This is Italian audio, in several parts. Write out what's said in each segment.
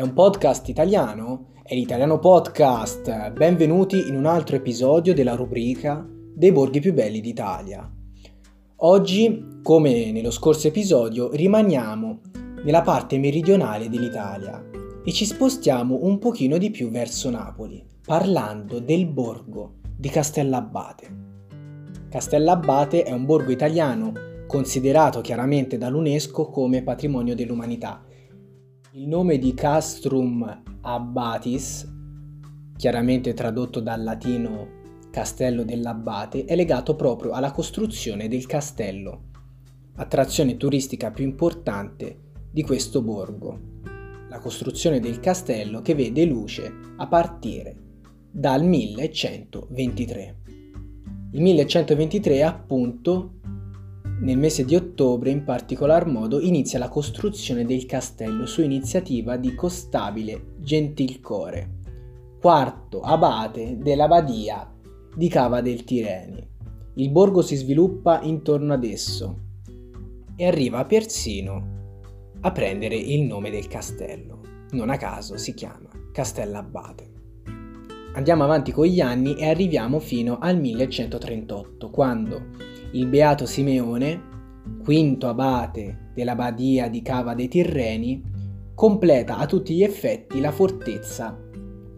È un podcast italiano? È l'Italiano Podcast. Benvenuti in un altro episodio della rubrica dei borghi più belli d'Italia. Oggi, come nello scorso episodio, rimaniamo nella parte meridionale dell'Italia e ci spostiamo un pochino di più verso Napoli, parlando del borgo di Castellabate. Castellabate è un borgo italiano considerato chiaramente dall'UNESCO come patrimonio dell'umanità il nome di Castrum Abbatis, chiaramente tradotto dal latino castello dell'abbate, è legato proprio alla costruzione del castello, attrazione turistica più importante di questo borgo. La costruzione del castello che vede luce a partire dal 1123. Il 1123 appunto nel mese di ottobre, in particolar modo, inizia la costruzione del castello su iniziativa di Costabile Gentilcore, quarto abate dell'abbadia di Cava del Tireni. Il borgo si sviluppa intorno ad esso e arriva persino a prendere il nome del castello. Non a caso si chiama Castellabate. Andiamo avanti con gli anni e arriviamo fino al 1138, quando il beato Simeone, quinto abate della badia di Cava dei Tirreni, completa a tutti gli effetti la fortezza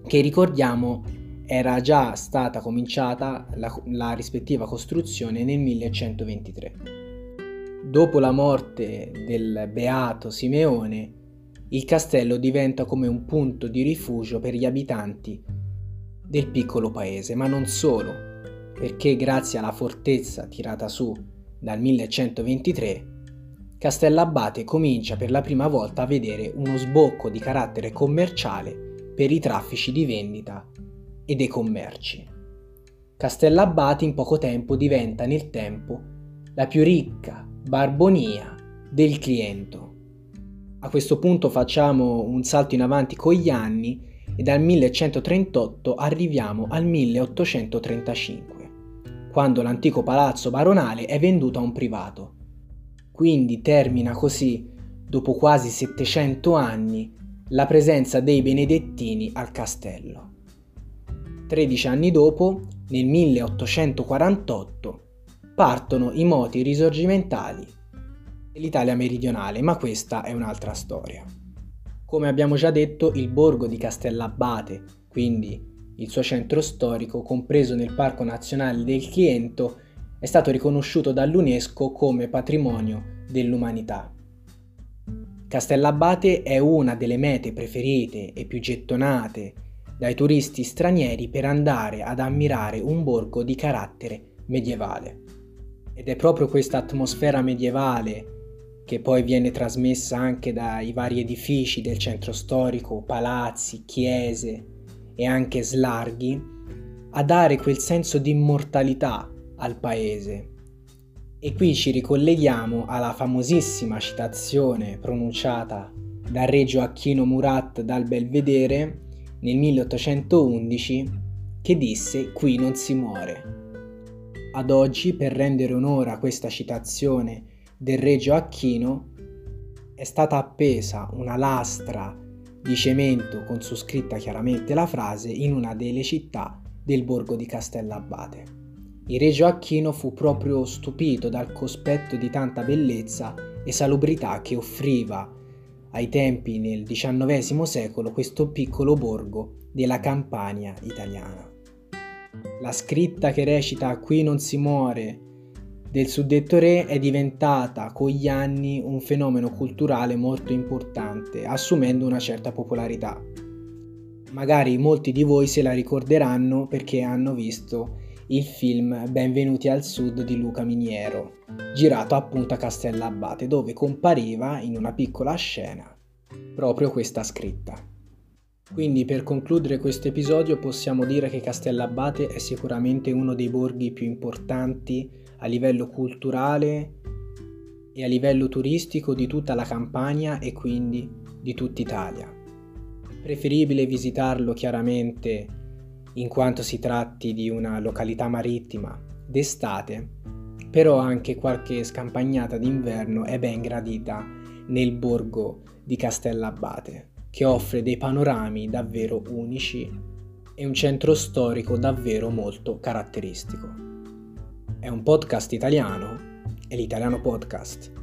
che ricordiamo era già stata cominciata la, la rispettiva costruzione nel 1123. Dopo la morte del beato Simeone, il castello diventa come un punto di rifugio per gli abitanti del piccolo paese, ma non solo, perché grazie alla fortezza tirata su dal 1123, Castellabate comincia per la prima volta a vedere uno sbocco di carattere commerciale per i traffici di vendita e dei commerci. Castellabate in poco tempo diventa nel tempo la più ricca barbonia del cliento. A questo punto facciamo un salto in avanti con gli anni e dal 1138 arriviamo al 1835 quando l'antico palazzo baronale è venduto a un privato. Quindi termina così, dopo quasi 700 anni, la presenza dei benedettini al castello. 13 anni dopo, nel 1848, partono i moti risorgimentali dell'Italia meridionale, ma questa è un'altra storia. Come abbiamo già detto, il borgo di Castellabate, quindi il suo centro storico, compreso nel Parco Nazionale del Chiento, è stato riconosciuto dall'UNESCO come patrimonio dell'umanità. Castellabate è una delle mete preferite e più gettonate dai turisti stranieri per andare ad ammirare un borgo di carattere medievale. Ed è proprio questa atmosfera medievale che poi viene trasmessa anche dai vari edifici del centro storico, palazzi, chiese, e anche slarghi a dare quel senso di immortalità al paese. E qui ci ricolleghiamo alla famosissima citazione pronunciata da Re Gioacchino Murat dal Belvedere nel 1811 che disse qui non si muore. Ad oggi, per rendere onore a questa citazione del Re Gioacchino, è stata appesa una lastra di cemento con su scritta chiaramente la frase in una delle città del borgo di Castellabate. Il re Gioacchino fu proprio stupito dal cospetto di tanta bellezza e salubrità che offriva ai tempi nel XIX secolo questo piccolo borgo della Campania italiana. La scritta che recita Qui non si muore del suddetto re è diventata con gli anni un fenomeno culturale molto importante, assumendo una certa popolarità. Magari molti di voi se la ricorderanno perché hanno visto il film Benvenuti al Sud di Luca Miniero, girato appunto a Castellabate, dove compariva in una piccola scena proprio questa scritta. Quindi per concludere questo episodio possiamo dire che Castellabate è sicuramente uno dei borghi più importanti a livello culturale e a livello turistico di tutta la Campania e quindi di tutta Italia. Preferibile visitarlo chiaramente in quanto si tratti di una località marittima d'estate, però anche qualche scampagnata d'inverno è ben gradita nel borgo di Castellabate. che offre dei panorami davvero unici e un centro storico davvero molto caratteristico. È un podcast italiano, è l'Italiano Podcast